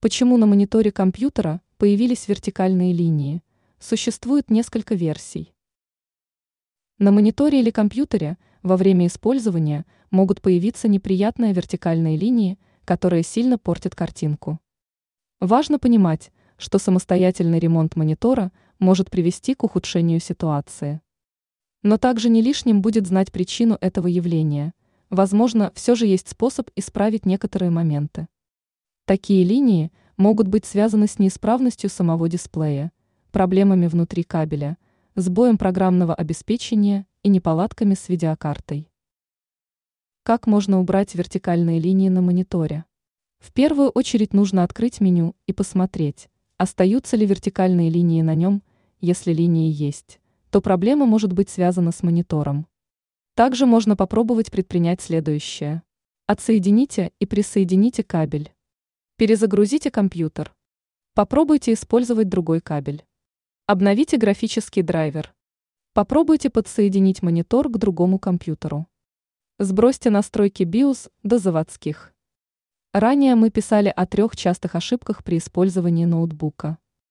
Почему на мониторе компьютера появились вертикальные линии? Существует несколько версий. На мониторе или компьютере во время использования могут появиться неприятные вертикальные линии, которые сильно портят картинку. Важно понимать, что самостоятельный ремонт монитора может привести к ухудшению ситуации. Но также не лишним будет знать причину этого явления. Возможно, все же есть способ исправить некоторые моменты. Такие линии могут быть связаны с неисправностью самого дисплея, проблемами внутри кабеля, сбоем программного обеспечения и неполадками с видеокартой. Как можно убрать вертикальные линии на мониторе? В первую очередь нужно открыть меню и посмотреть, остаются ли вертикальные линии на нем, если линии есть, то проблема может быть связана с монитором. Также можно попробовать предпринять следующее. Отсоедините и присоедините кабель. Перезагрузите компьютер. Попробуйте использовать другой кабель. Обновите графический драйвер. Попробуйте подсоединить монитор к другому компьютеру. Сбросьте настройки BIOS до заводских. Ранее мы писали о трех частых ошибках при использовании ноутбука.